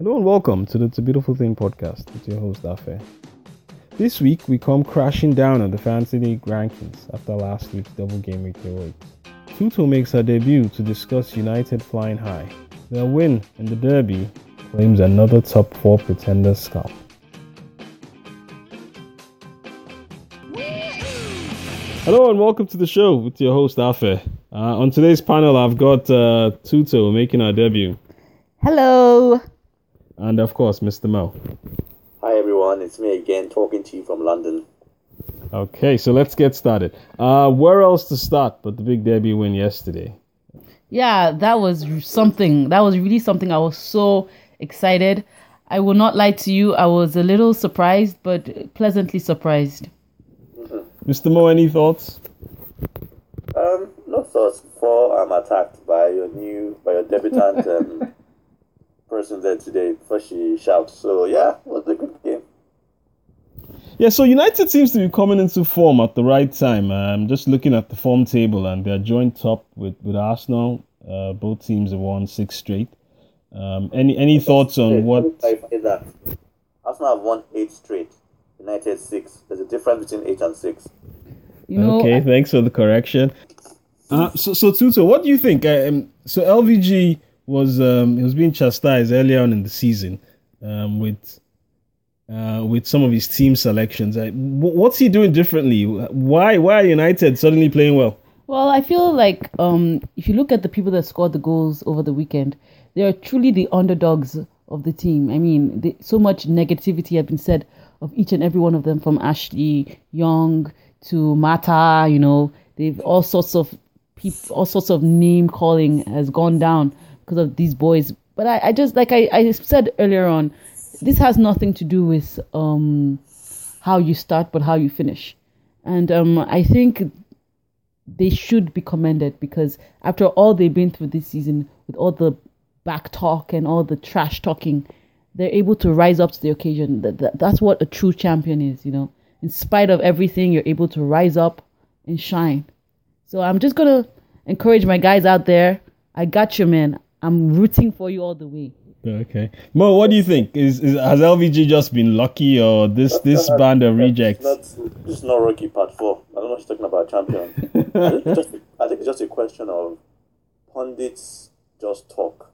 Hello and welcome to the It's a Beautiful Thing podcast with your host Afe. This week we come crashing down on the Fantasy League rankings after last week's double game week heroics. Tuto makes her debut to discuss United flying high. Their win in the Derby claims another top four pretender scalp. Hello and welcome to the show with your host Afe. Uh, on today's panel, I've got uh, Tuto making her debut, Hello. And of course, Mr. Mo. Hi everyone, it's me again talking to you from London. Okay, so let's get started. Uh, where else to start but the big Derby win yesterday? Yeah, that was something. That was really something. I was so excited. I will not lie to you. I was a little surprised, but pleasantly surprised. Mr. Mo, any thoughts? Um, no thoughts before I'm attacked by your new, by your debutant um, person there today before she shouts. So yeah, it was a good game. Yeah, so United seems to be coming into form at the right time. I'm just looking at the form table, and they're joint top with, with Arsenal. Uh, both teams have won six straight. Um, any any thoughts on what? I find that Arsenal have won eight straight, United six. There's a difference between eight and six. You know, Okay, thanks for the correction. Uh, so, so Tuto, what do you think? Um, so LVG was um, he was being chastised earlier on in the season um, with uh, with some of his team selections. Uh, wh- what's he doing differently? Why why are United suddenly playing well? Well, I feel like um, if you look at the people that scored the goals over the weekend, they are truly the underdogs of the team. I mean, the, so much negativity has been said of each and every one of them, from Ashley Young to Mata. You know, they've all sorts of people, all sorts of name calling has gone down because of these boys. But I, I just like I, I said earlier on, this has nothing to do with um how you start, but how you finish. And um, I think they should be commended because after all they've been through this season with all the back talk and all the trash talking they're able to rise up to the occasion. That, that, that's what a true champion is you know. In spite of everything you're able to rise up and shine. So i'm just gonna encourage my guys out there. I got you man i'm rooting for you all the way Okay, Mo, what do you think? Is, is has LVG just been lucky, or this this band of rejects? It's not, it's not Rocky part four. I don't know what she's talking about, champion. I, think it's just, I think it's just a question of pundits just talk.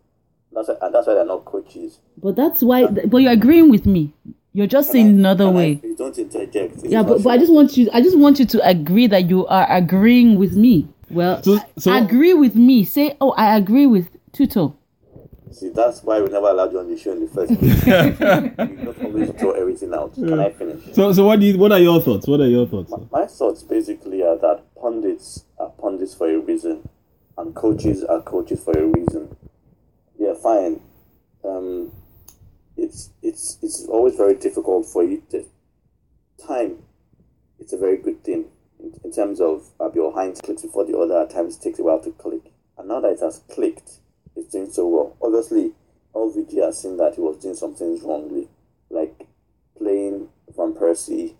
That's why, and that's why they're not coaches. but that's why but you're agreeing with me you're just saying another And I- way please don't interject. It's Yeah, but, but I just want you I just want you to agree that you are agreeing with me. Well, So- so- agree with me. Say, "Oh, I agree with Tuto." See, that's why we never allowed you on the show in the first place. you don't always throw everything out. Can I finish? So so what do you, what are your thoughts? What are your thoughts? My thoughts basically are that pundits are pundits for a reason, and coaches are coaches for a reason. Yeah, fine. Um, it's it's it's always very difficult for you to time. It's a very good thing in, in terms of uh, behind clicks before the other. At times, it takes a while to click, and now that it has clicked, it's doing so well. Obviously, LVG has seen that he was doing some things wrongly, like playing Van Persie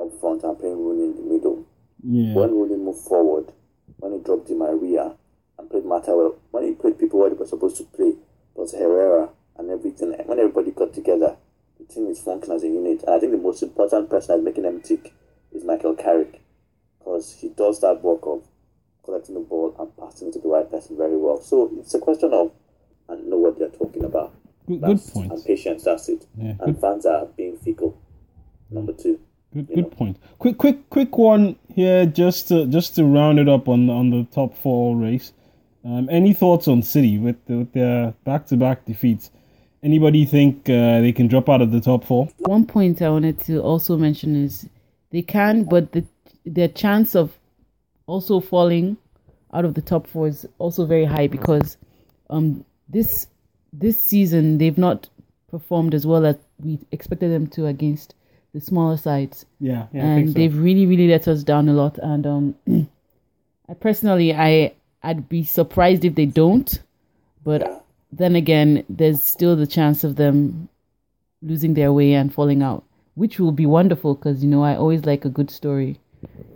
up front and playing Rooney in the middle. Yeah. When Rooney moved forward, when he dropped Di Maria and played Mata well, when he played people where they were supposed to play, was Herrera and everything. And when everybody got together, the team is functioning as a unit. And I think the most important person that's making them tick is Michael Carrick because he does that work of collecting the ball and passing it to the right person very well. So it's a question of and know what they're talking about. Good, good point. And patience, that's it. Yeah, and fans are being fickle. Number two. Good, good point. Quick, quick, quick one here, just to just to round it up on on the top four race. Um, any thoughts on City with with their back to back defeats? Anybody think uh, they can drop out of the top four? One point I wanted to also mention is they can, but the their chance of also falling out of the top four is also very high because um this this season they've not performed as well as we expected them to against the smaller sides. Yeah, yeah, and they've really really let us down a lot. And um I personally I I'd be surprised if they don't. But then again there's still the chance of them losing their way and falling out which will be wonderful because you know I always like a good story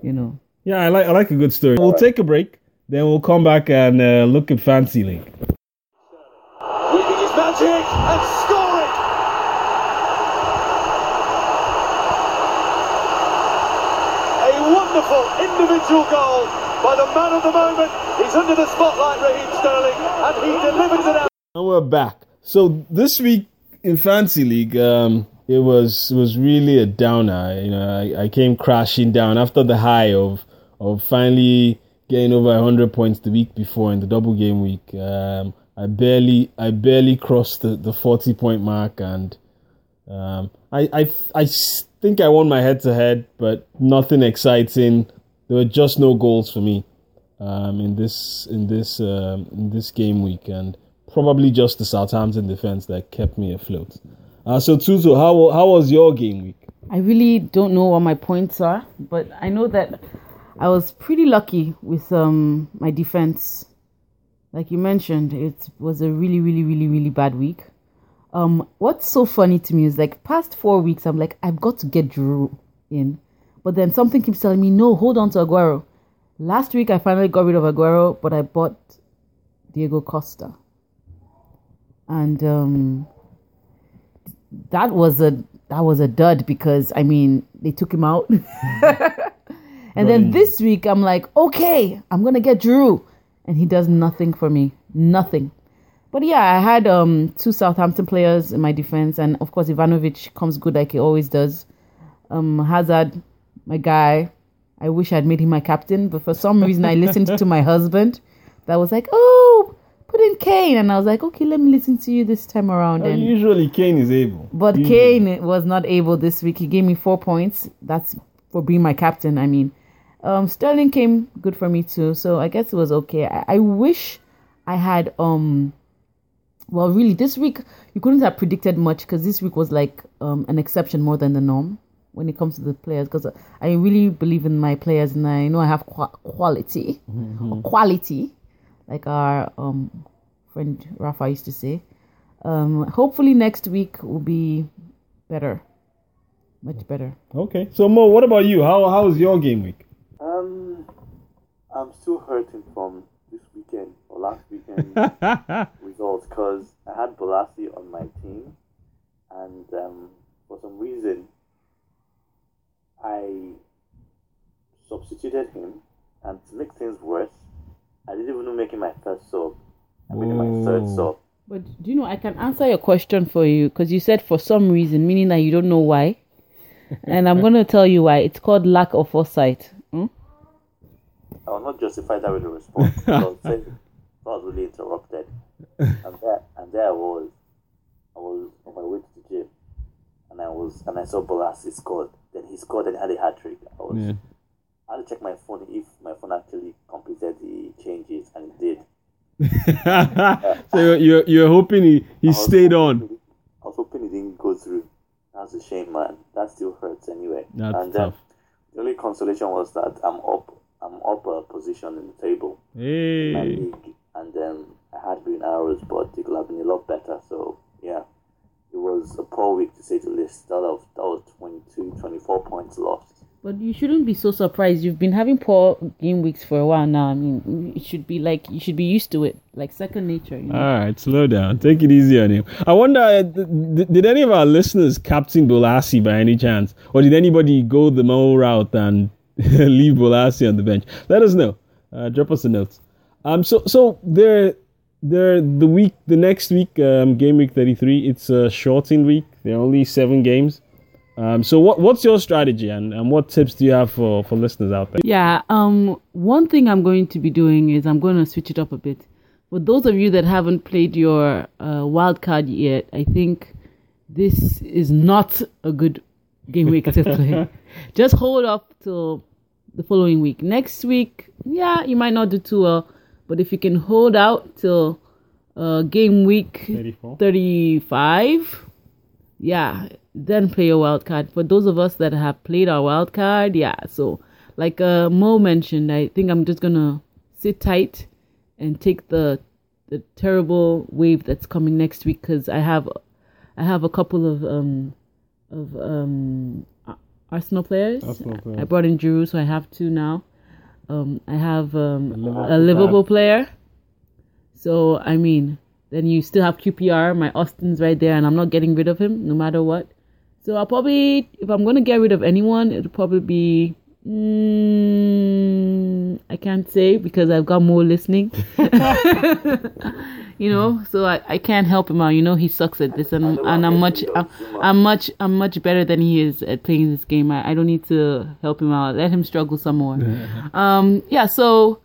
you know yeah, I like I like a good story. We'll take a break, then we'll come back and uh, look at Fantasy League. Weaving his magic and it A wonderful individual goal by the man of the moment. He's under the spotlight, Raheem Sterling, and he delivers it out. And we're back. So this week in Fantasy League, um, it was it was really a downer. You know, I, I came crashing down after the high of of finally getting over hundred points the week before in the double game week. Um, I barely I barely crossed the, the forty point mark, and um, I I I think I won my head to head, but nothing exciting. There were just no goals for me um, in this in this um, in this game week, and probably just the Southampton defense that kept me afloat. Uh, so Tuto, how how was your game week? I really don't know what my points are, but I know that I was pretty lucky with um my defense. Like you mentioned, it was a really, really, really, really bad week. Um, what's so funny to me is like past four weeks, I'm like, I've got to get Giroud in, but then something keeps telling me, no, hold on to Aguero. Last week, I finally got rid of Aguero, but I bought Diego Costa, and um, that was a that was a dud because I mean they took him out. and then this week I'm like, okay, I'm gonna get Giroud, and he does nothing for me, nothing. But yeah, I had um two Southampton players in my defense, and of course Ivanovic comes good like he always does. Um, Hazard, my guy. I wish I'd made him my captain, but for some reason I listened to my husband. That was like, oh, put in Kane, and I was like, okay, let me listen to you this time around. Uh, and usually Kane is able, but Usually. Kane was not able this week. He gave me four points. That's for being my captain. I mean, um, Sterling came good for me too, so I guess it was okay. I, I wish I had um. Well, really, this week you couldn't have predicted much because this week was like um an exception more than the norm when it comes to the players. Because I really believe in my players, and I know I have qua- quality, quality, like our um friend Rafa used to say. Um, hopefully next week will be better, much better. Okay, so Mo, what about you? How how was your game week? I'm still hurting from this weekend or last weekend results because I had Bolasie on my team, and um, for some reason, I substituted him, and to make things worse, I didn't even make him my first sub. I made him my third Ooh. sub. But do you know I can answer your question for you because you said for some reason, meaning that you don't know why, and I'm gonna tell you why. It's called lack of foresight. Hmm? I will not justify that with a response. because I was really interrupted. And there, and there I was. I was on my way to the gym. And I was and I saw Bolasie scored. Then he scored and had a hat trick. I was Yeah. I had to check my phone if my phone actually completed the changes and it did. so you're, you're hoping he, he stayed hoping on. I was hoping he didn't go through. That's a shame, man. That still hurts anyway. That's and tough. the only consolation was that I'm up I'm up a position in the table. my Hey, league, and then I had green arrows, but it could have been a lot better. So yeah, it was a poor week to say the least. That of that was 22, 24 points lost. But you shouldn't be so surprised. You've been having poor game weeks for a while now. I mean, it should be like you should be used to it, like second nature. You know? all right, slow down. Take it easy on him. I wonder, uh, th- th- did any of our listeners captain Bolasie by any chance, or did anybody go the Mo route and leave Bolasie on the bench? Let us know. Uh, drop us a note. Um, so so there, there the week, the next week, um, game week thirty three. It's a shortened week. There are only seven games. Um, so what what's your strategy and, and what tips do you have for, for listeners out there? Yeah. Um. One thing I'm going to be doing is I'm going to switch it up a bit. For those of you that haven't played your uh, wild card yet, I think this is not a good game week to play. Just hold up till the following week. Next week, yeah, you might not do too well, but if you can hold out till uh, game week 34. 35, yeah, then play your wild card. For those of us that have played our wild card, yeah. So, like uh, Mo mentioned, I think I'm just gonna sit tight and take the the terrible wave that's coming next week because I have I have a couple of um of um Arsenal players. Arsenal players. I brought in Giroud, so I have two now. Um, I have um, Liverpool a Liverpool player. So I mean, then you still have QPR. My Austin's right there, and I'm not getting rid of him no matter what. So I'll probably, if I'm gonna get rid of anyone, it'll probably be mm, I can't say because I've got more listening. you know, so I, I can't help him out. You know, he sucks at this, and and I'm much I'm, I'm much I'm much better than he is at playing this game. I, I don't need to help him out. Let him struggle some more. um, yeah. So,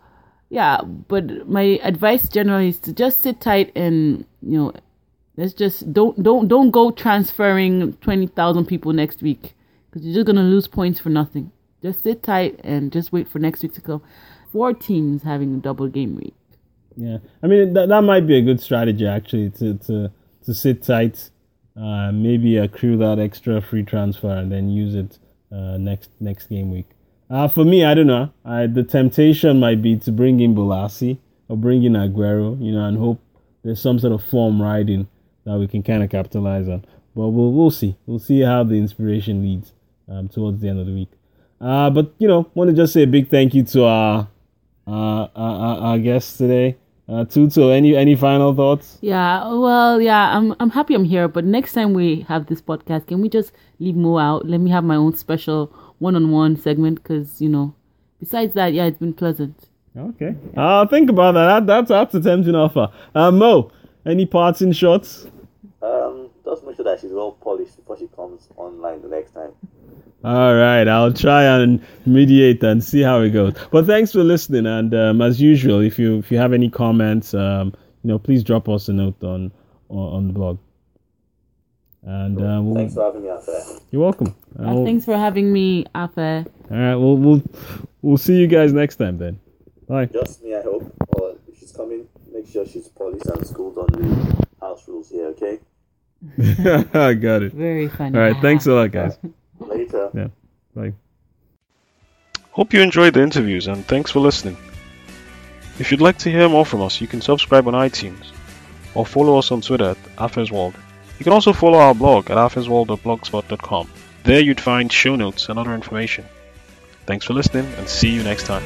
yeah. But my advice generally is to just sit tight and you know, let's just don't don't don't go transferring twenty thousand people next week because you're just gonna lose points for nothing. Just sit tight and just wait for next week to come. Four teams having a double game week. Yeah, I mean that that might be a good strategy actually to to to sit tight, uh, maybe accrue that extra free transfer and then use it uh, next next game week. Uh, for me, I don't know. I, the temptation might be to bring in Bolasie or bring in Aguero, you know, and hope there's some sort of form riding that we can kind of capitalize on. But we'll we'll see. We'll see how the inspiration leads um, towards the end of the week. Uh, but you know, want to just say a big thank you to our uh, our, our guest today. Uh, Tuto, any any final thoughts? Yeah, well, yeah, I'm I'm happy I'm here, but next time we have this podcast, can we just leave Mo out? Let me have my own special one-on-one segment because you know, besides that, yeah, it's been pleasant. Okay, I'll think about that. that that's that's a tempting offer. Uh, Mo, any parting shots? Um, just make sure that she's well polished before she comes online the next time. All right, I'll try and mediate and see how it goes. But thanks for listening, and um, as usual, if you if you have any comments, um, you know, please drop us a note on on, on the blog. And uh, we'll, Thanks for having me out there. you're welcome. Uh, we'll- thanks for having me, Afe. all right, we'll we'll we'll see you guys next time then. Bye. Just me, I hope. Or if she's coming, make sure she's polished and schooled on the house rules here, okay? I got it. Very funny. All right, thanks a lot, guys. Later. Yeah, bye. Hope you enjoyed the interviews and thanks for listening. If you'd like to hear more from us, you can subscribe on iTunes or follow us on Twitter at Afesworld. You can also follow our blog at afesworld.blogspot.com. There you'd find show notes and other information. Thanks for listening and see you next time.